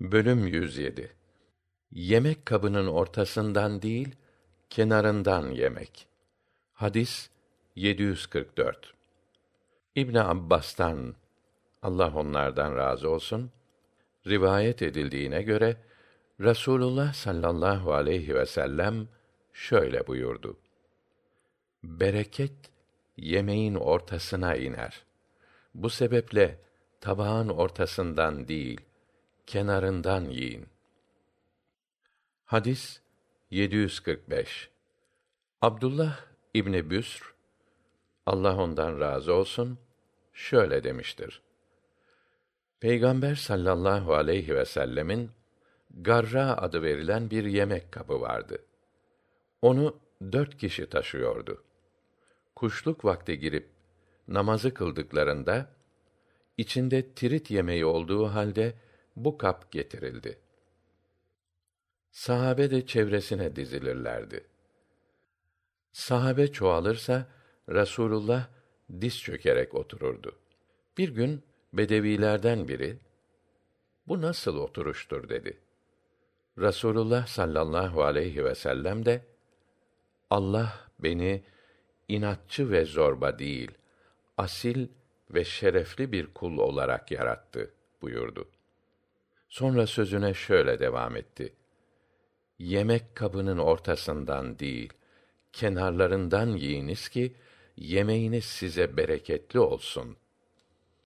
Bölüm 107 Yemek kabının ortasından değil, kenarından yemek. Hadis 744 İbn Abbas'tan Allah onlardan razı olsun rivayet edildiğine göre Rasulullah sallallahu aleyhi ve sellem şöyle buyurdu. Bereket yemeğin ortasına iner. Bu sebeple tabağın ortasından değil, kenarından yiyin. Hadis 745. Abdullah İbni Büsr Allah ondan razı olsun şöyle demiştir. Peygamber sallallahu aleyhi ve sellemin garra adı verilen bir yemek kabı vardı. Onu dört kişi taşıyordu. Kuşluk vakti girip namazı kıldıklarında içinde tirit yemeği olduğu halde bu kap getirildi. Sahabe de çevresine dizilirlerdi. Sahabe çoğalırsa Rasulullah diz çökerek otururdu. Bir gün bedevilerden biri bu nasıl oturuştur dedi. Rasulullah sallallahu aleyhi ve sellem de Allah beni inatçı ve zorba değil, asil ve şerefli bir kul olarak yarattı buyurdu. Sonra sözüne şöyle devam etti. Yemek kabının ortasından değil, kenarlarından yiyiniz ki yemeğiniz size bereketli olsun.''